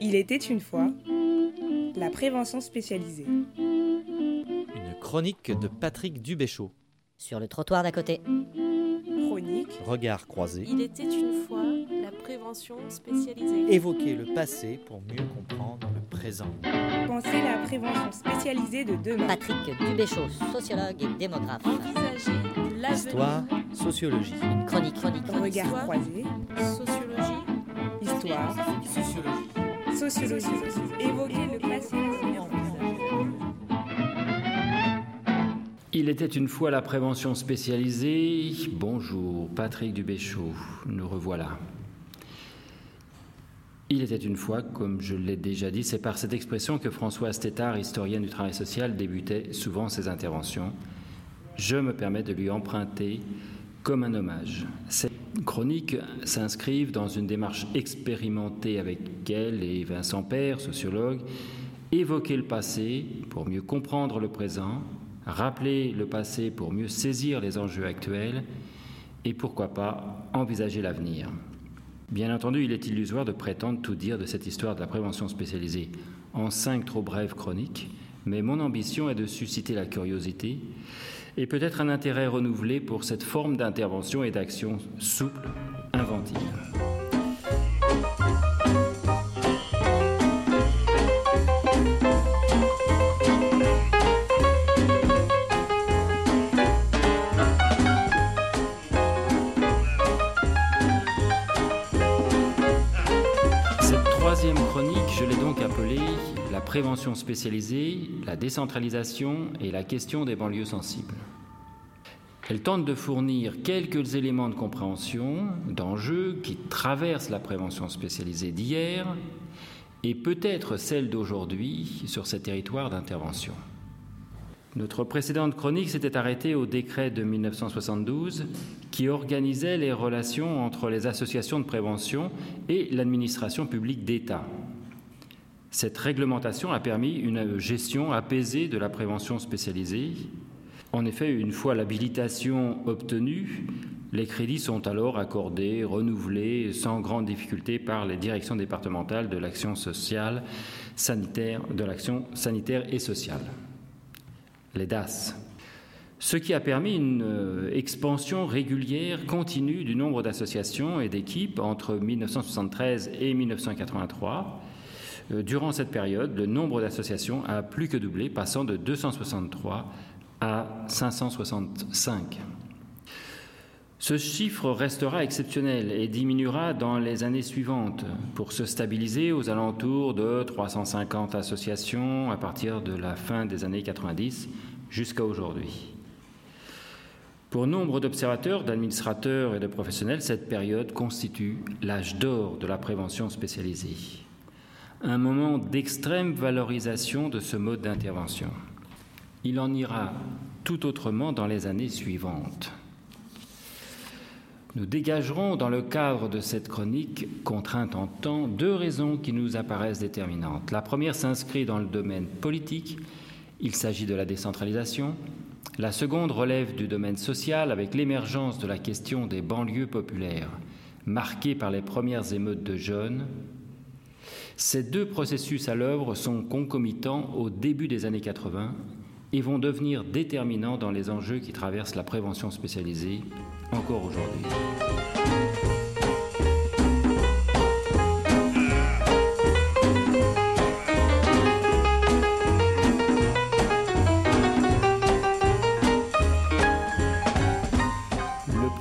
Il était une fois la prévention spécialisée. Une chronique de Patrick Dubéchaud. Sur le trottoir d'à côté. Chronique. Regard croisé. Il était une fois la prévention spécialisée. Évoquer le passé pour mieux comprendre le présent. Pensez la prévention spécialisée de demain. Patrick Dubéchaud, sociologue et démographe. Envisager l'avenir. Histoire, sociologie. Une chronique, chronique, chronique. Regard croisé. Sociologie. Sociologie. Évoquer le. Il était une fois la prévention spécialisée. Bonjour, Patrick Dubéchaud, nous revoilà. Il était une fois, comme je l'ai déjà dit, c'est par cette expression que Françoise Tétard, historienne du travail social, débutait souvent ses interventions. Je me permets de lui emprunter comme un hommage. Chroniques s'inscrivent dans une démarche expérimentée avec elle et Vincent Père, sociologue, évoquer le passé pour mieux comprendre le présent, rappeler le passé pour mieux saisir les enjeux actuels et pourquoi pas envisager l'avenir. Bien entendu, il est illusoire de prétendre tout dire de cette histoire de la prévention spécialisée en cinq trop brèves chroniques, mais mon ambition est de susciter la curiosité et peut-être un intérêt renouvelé pour cette forme d'intervention et d'action souple, inventive. Prévention spécialisée, la décentralisation et la question des banlieues sensibles. Elle tente de fournir quelques éléments de compréhension, d'enjeux qui traversent la prévention spécialisée d'hier et peut-être celle d'aujourd'hui sur ces territoires d'intervention. Notre précédente chronique s'était arrêtée au décret de 1972 qui organisait les relations entre les associations de prévention et l'administration publique d'État. Cette réglementation a permis une gestion apaisée de la prévention spécialisée. En effet, une fois l'habilitation obtenue, les crédits sont alors accordés, renouvelés sans grande difficulté par les directions départementales de l'action sociale, sanitaire, de l'action sanitaire et sociale les DAS, ce qui a permis une euh, expansion régulière, continue du nombre d'associations et d'équipes entre 1973 et 1983. Euh, Durant cette période, le nombre d'associations a plus que doublé, passant de 263 à 565. Ce chiffre restera exceptionnel et diminuera dans les années suivantes pour se stabiliser aux alentours de 350 associations à partir de la fin des années 90 jusqu'à aujourd'hui. Pour nombre d'observateurs, d'administrateurs et de professionnels, cette période constitue l'âge d'or de la prévention spécialisée, un moment d'extrême valorisation de ce mode d'intervention. Il en ira tout autrement dans les années suivantes. Nous dégagerons dans le cadre de cette chronique contrainte en temps deux raisons qui nous apparaissent déterminantes. La première s'inscrit dans le domaine politique, il s'agit de la décentralisation. La seconde relève du domaine social avec l'émergence de la question des banlieues populaires, marquées par les premières émeutes de jeunes. Ces deux processus à l'œuvre sont concomitants au début des années 80 et vont devenir déterminants dans les enjeux qui traversent la prévention spécialisée encore aujourd'hui.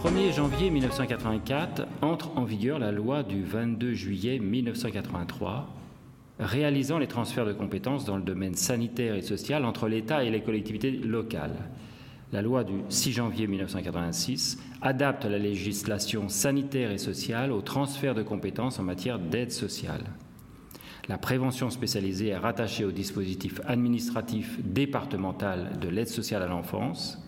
1er janvier 1984 entre en vigueur la loi du 22 juillet 1983 réalisant les transferts de compétences dans le domaine sanitaire et social entre l'État et les collectivités locales. La loi du 6 janvier 1986 adapte la législation sanitaire et sociale au transfert de compétences en matière d'aide sociale. La prévention spécialisée est rattachée au dispositif administratif départemental de l'aide sociale à l'enfance,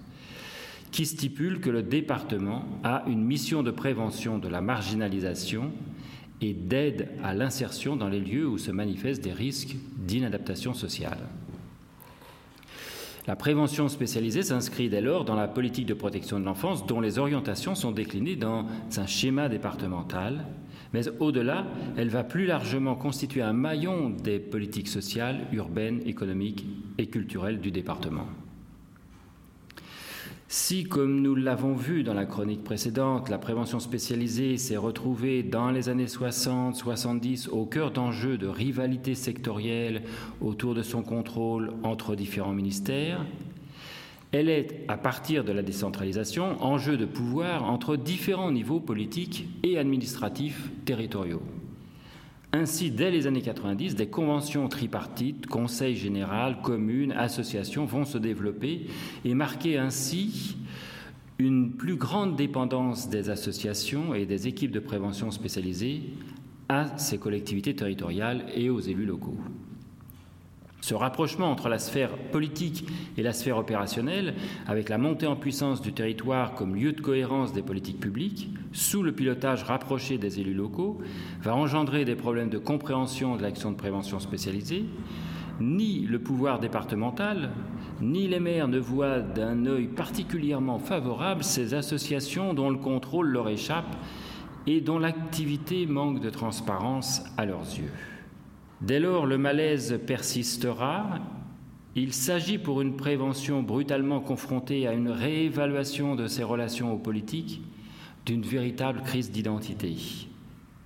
qui stipule que le département a une mission de prévention de la marginalisation et d'aide à l'insertion dans les lieux où se manifestent des risques d'inadaptation sociale. La prévention spécialisée s'inscrit dès lors dans la politique de protection de l'enfance dont les orientations sont déclinées dans un schéma départemental Mais au-delà, elle va plus largement constituer un maillon des politiques sociales, urbaines, économiques et culturelles du département. Si, comme nous l'avons vu dans la chronique précédente, la prévention spécialisée s'est retrouvée dans les années 60-70 au cœur d'enjeux de rivalité sectorielle autour de son contrôle entre différents ministères, elle est, à partir de la décentralisation, enjeu de pouvoir entre différents niveaux politiques et administratifs territoriaux. Ainsi, dès les années 90, des conventions tripartites, conseil général, communes, associations vont se développer et marquer ainsi une plus grande dépendance des associations et des équipes de prévention spécialisées à ces collectivités territoriales et aux élus locaux. Ce rapprochement entre la sphère politique et la sphère opérationnelle, avec la montée en puissance du territoire comme lieu de cohérence des politiques publiques, sous le pilotage rapproché des élus locaux, va engendrer des problèmes de compréhension de l'action de prévention spécialisée. Ni le pouvoir départemental, ni les maires ne voient d'un œil particulièrement favorable ces associations dont le contrôle leur échappe et dont l'activité manque de transparence à leurs yeux. Dès lors, le malaise persistera. Il s'agit pour une prévention brutalement confrontée à une réévaluation de ses relations aux politiques d'une véritable crise d'identité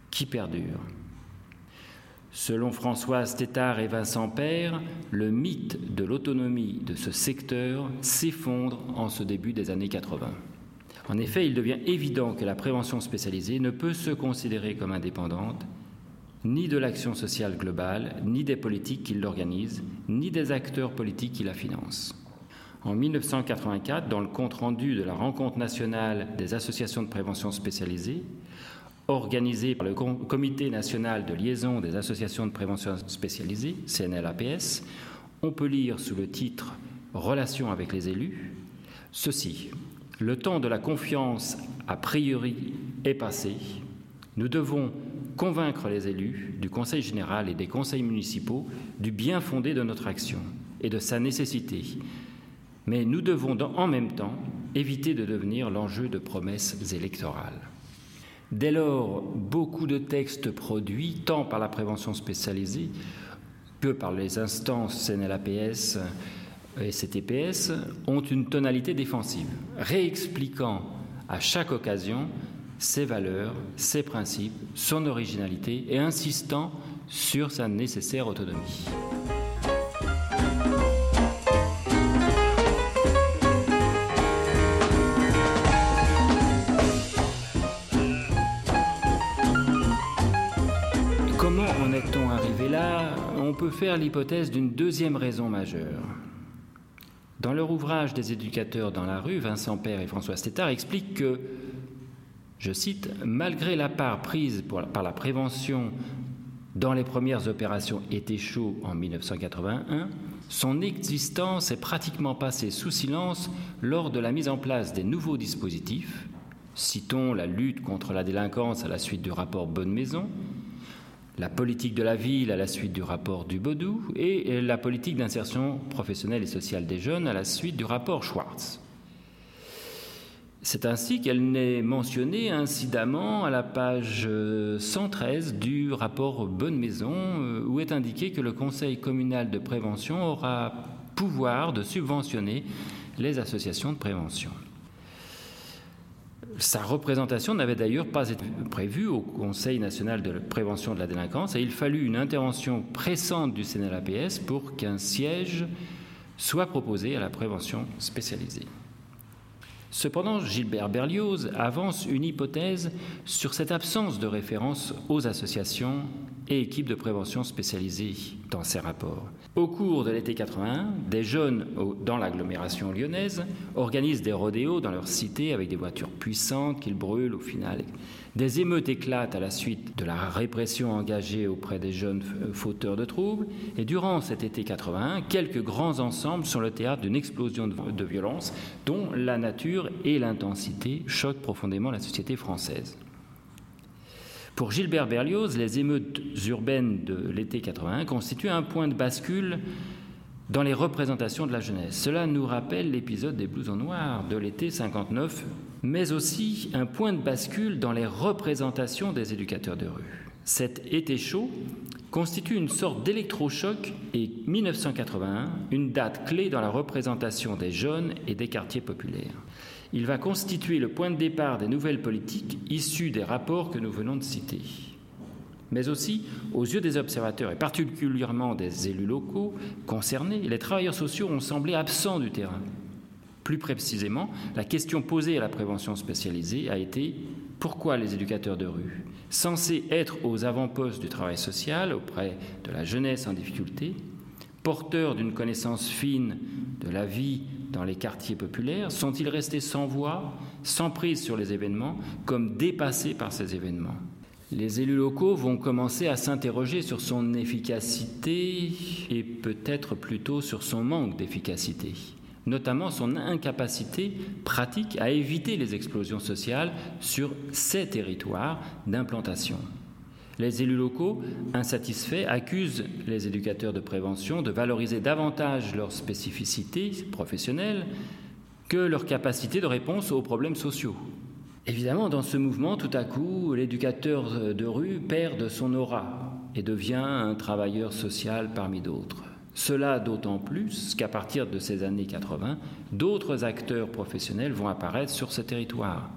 qui perdure. Selon Françoise Tétard et Vincent Père, le mythe de l'autonomie de ce secteur s'effondre en ce début des années 80. En effet, il devient évident que la prévention spécialisée ne peut se considérer comme indépendante ni de l'action sociale globale, ni des politiques qui l'organisent, ni des acteurs politiques qui la financent. En 1984, dans le compte-rendu de la rencontre nationale des associations de prévention spécialisées, organisée par le Comité national de liaison des associations de prévention spécialisées, CNLAPS, on peut lire sous le titre Relations avec les élus ceci. Le temps de la confiance a priori est passé. Nous devons convaincre les élus du Conseil général et des conseils municipaux du bien fondé de notre action et de sa nécessité. Mais nous devons en même temps éviter de devenir l'enjeu de promesses électorales. Dès lors, beaucoup de textes produits, tant par la prévention spécialisée que par les instances CNLAPS et CTPS, ont une tonalité défensive, réexpliquant à chaque occasion ses valeurs, ses principes, son originalité et insistant sur sa nécessaire autonomie. Comment en est-on arrivé là? On peut faire l'hypothèse d'une deuxième raison majeure. Dans leur ouvrage des éducateurs dans la rue, Vincent Père et François Stétard expliquent que je cite, Malgré la part prise par la prévention dans les premières opérations Été chaud en 1981, son existence est pratiquement passée sous silence lors de la mise en place des nouveaux dispositifs. Citons la lutte contre la délinquance à la suite du rapport Bonne Maison, la politique de la ville à la suite du rapport du Baudou et la politique d'insertion professionnelle et sociale des jeunes à la suite du rapport Schwartz. C'est ainsi qu'elle n'est mentionnée incidemment à la page 113 du rapport Bonne Maison, euh, où est indiqué que le Conseil communal de prévention aura pouvoir de subventionner les associations de prévention. Sa représentation n'avait d'ailleurs pas été prévue au Conseil national de prévention de la délinquance et il fallut une intervention pressante du CNLAPS pour qu'un siège soit proposé à la prévention spécialisée. Cependant, Gilbert Berlioz avance une hypothèse sur cette absence de référence aux associations et équipes de prévention spécialisées dans ses rapports. Au cours de l'été 81, des jeunes dans l'agglomération lyonnaise organisent des rodéos dans leur cité avec des voitures puissantes qu'ils brûlent au final. Des émeutes éclatent à la suite de la répression engagée auprès des jeunes fauteurs de troubles. Et durant cet été 81, quelques grands ensembles sont le théâtre d'une explosion de violence dont la nature et l'intensité choquent profondément la société française. Pour Gilbert Berlioz, les émeutes urbaines de l'été 81 constituent un point de bascule dans les représentations de la jeunesse. Cela nous rappelle l'épisode des blousons noirs de l'été 59 mais aussi un point de bascule dans les représentations des éducateurs de rue. Cet été chaud constitue une sorte d'électrochoc et 1981, une date clé dans la représentation des jeunes et des quartiers populaires. Il va constituer le point de départ des nouvelles politiques issues des rapports que nous venons de citer. Mais aussi, aux yeux des observateurs et particulièrement des élus locaux concernés, les travailleurs sociaux ont semblé absents du terrain. Plus précisément, la question posée à la prévention spécialisée a été pourquoi les éducateurs de rue, censés être aux avant-postes du travail social auprès de la jeunesse en difficulté, porteurs d'une connaissance fine de la vie dans les quartiers populaires, sont-ils restés sans voix, sans prise sur les événements, comme dépassés par ces événements? Les élus locaux vont commencer à s'interroger sur son efficacité et peut-être plutôt sur son manque d'efficacité notamment son incapacité pratique à éviter les explosions sociales sur ces territoires d'implantation. Les élus locaux, insatisfaits, accusent les éducateurs de prévention de valoriser davantage leurs spécificités professionnelles que leur capacité de réponse aux problèmes sociaux. Évidemment, dans ce mouvement, tout à coup, l'éducateur de rue perd son aura et devient un travailleur social parmi d'autres. Cela d'autant plus qu'à partir de ces années 80, d'autres acteurs professionnels vont apparaître sur ce territoire.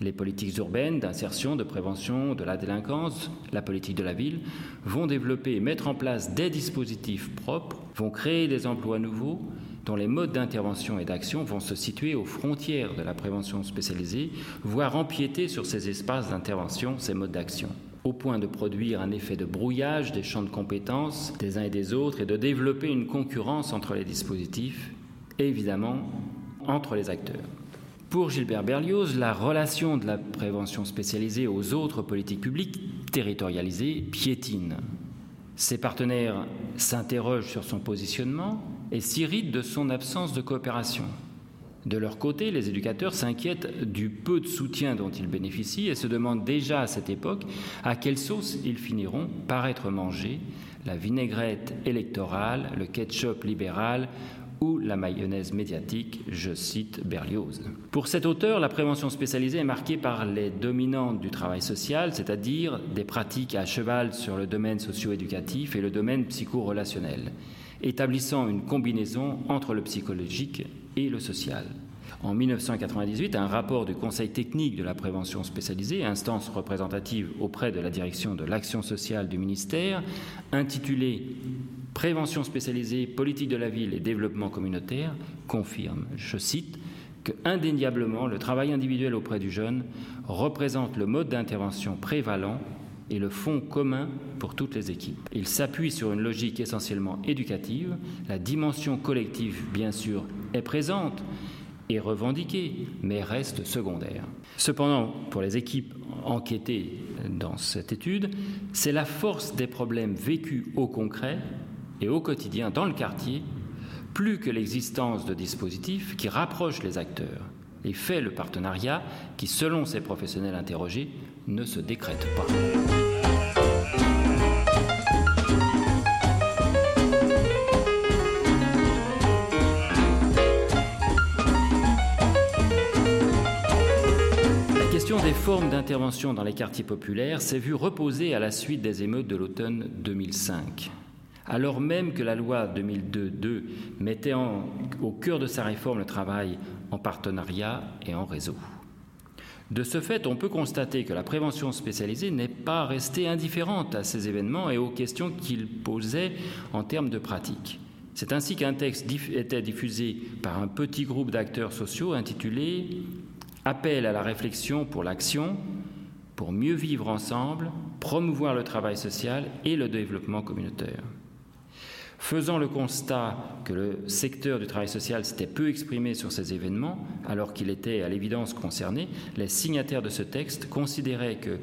Les politiques urbaines d'insertion, de prévention de la délinquance, la politique de la ville vont développer et mettre en place des dispositifs propres, vont créer des emplois nouveaux dont les modes d'intervention et d'action vont se situer aux frontières de la prévention spécialisée, voire empiéter sur ces espaces d'intervention, ces modes d'action au point de produire un effet de brouillage des champs de compétences des uns et des autres et de développer une concurrence entre les dispositifs et évidemment entre les acteurs. Pour Gilbert Berlioz, la relation de la prévention spécialisée aux autres politiques publiques territorialisées piétine. Ses partenaires s'interrogent sur son positionnement et s'irritent de son absence de coopération. De leur côté, les éducateurs s'inquiètent du peu de soutien dont ils bénéficient et se demandent déjà à cette époque à quelle sauce ils finiront par être mangés, la vinaigrette électorale, le ketchup libéral ou la mayonnaise médiatique, je cite Berlioz. Pour cet auteur, la prévention spécialisée est marquée par les dominantes du travail social, c'est-à-dire des pratiques à cheval sur le domaine socio-éducatif et le domaine psycho-relationnel, établissant une combinaison entre le psychologique et le social. En 1998, un rapport du Conseil technique de la prévention spécialisée, instance représentative auprès de la direction de l'action sociale du ministère, intitulé Prévention spécialisée, politique de la ville et développement communautaire, confirme, je cite, que indéniablement le travail individuel auprès du jeune représente le mode d'intervention prévalent et le fond commun pour toutes les équipes. Il s'appuie sur une logique essentiellement éducative. La dimension collective, bien sûr, est présente et revendiquée, mais reste secondaire. Cependant, pour les équipes enquêtées dans cette étude, c'est la force des problèmes vécus au concret et au quotidien dans le quartier, plus que l'existence de dispositifs qui rapprochent les acteurs et fait le partenariat qui, selon ces professionnels interrogés, ne se décrète pas. La question des formes d'intervention dans les quartiers populaires s'est vue reposer à la suite des émeutes de l'automne 2005 alors même que la loi 2002-2 mettait au cœur de sa réforme le travail en partenariat et en réseau. De ce fait, on peut constater que la prévention spécialisée n'est pas restée indifférente à ces événements et aux questions qu'ils posaient en termes de pratique. C'est ainsi qu'un texte était diffusé par un petit groupe d'acteurs sociaux intitulé Appel à la réflexion pour l'action, pour mieux vivre ensemble, promouvoir le travail social et le développement communautaire. Faisant le constat que le secteur du travail social s'était peu exprimé sur ces événements, alors qu'il était à l'évidence concerné, les signataires de ce texte considéraient que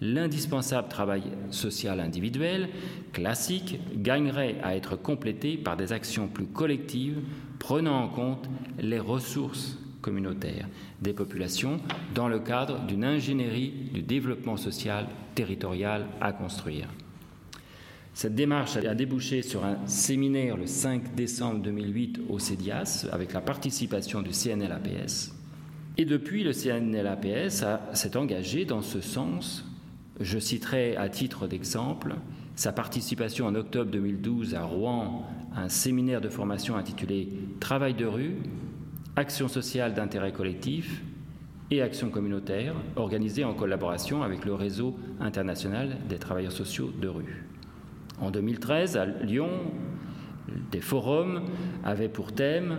l'indispensable travail social individuel, classique, gagnerait à être complété par des actions plus collectives prenant en compte les ressources communautaires des populations dans le cadre d'une ingénierie du développement social territorial à construire. Cette démarche a débouché sur un séminaire le 5 décembre 2008 au CEDIAS avec la participation du CNLAPS. Et depuis, le CNLAPS s'est engagé dans ce sens. Je citerai à titre d'exemple sa participation en octobre 2012 à Rouen à un séminaire de formation intitulé Travail de rue, action sociale d'intérêt collectif et action communautaire, organisé en collaboration avec le réseau international des travailleurs sociaux de rue. En 2013, à Lyon, des forums avaient pour thème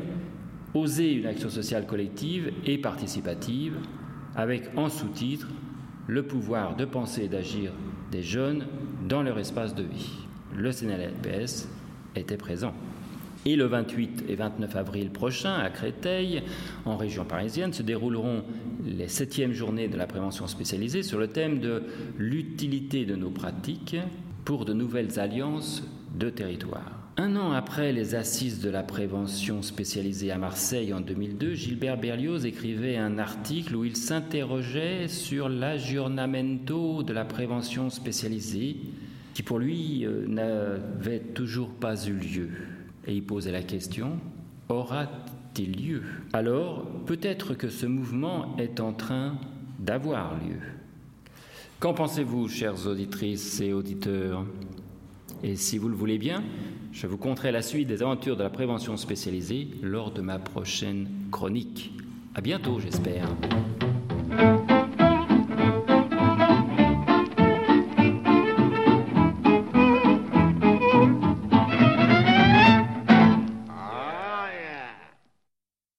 Oser une action sociale collective et participative, avec en sous-titre Le pouvoir de penser et d'agir des jeunes dans leur espace de vie. Le CNLPS était présent. Et le 28 et 29 avril prochain, à Créteil, en région parisienne, se dérouleront les septièmes journées de la prévention spécialisée sur le thème de l'utilité de nos pratiques pour de nouvelles alliances de territoire. Un an après les assises de la prévention spécialisée à Marseille en 2002, Gilbert Berlioz écrivait un article où il s'interrogeait sur l'aggiornamento de la prévention spécialisée, qui pour lui euh, n'avait toujours pas eu lieu. Et il posait la question, aura-t-il lieu? Alors, peut-être que ce mouvement est en train d'avoir lieu. Qu'en pensez-vous, chères auditrices et auditeurs? Et si vous le voulez bien, je vous conterai la suite des aventures de la prévention spécialisée lors de ma prochaine chronique. À bientôt, j'espère.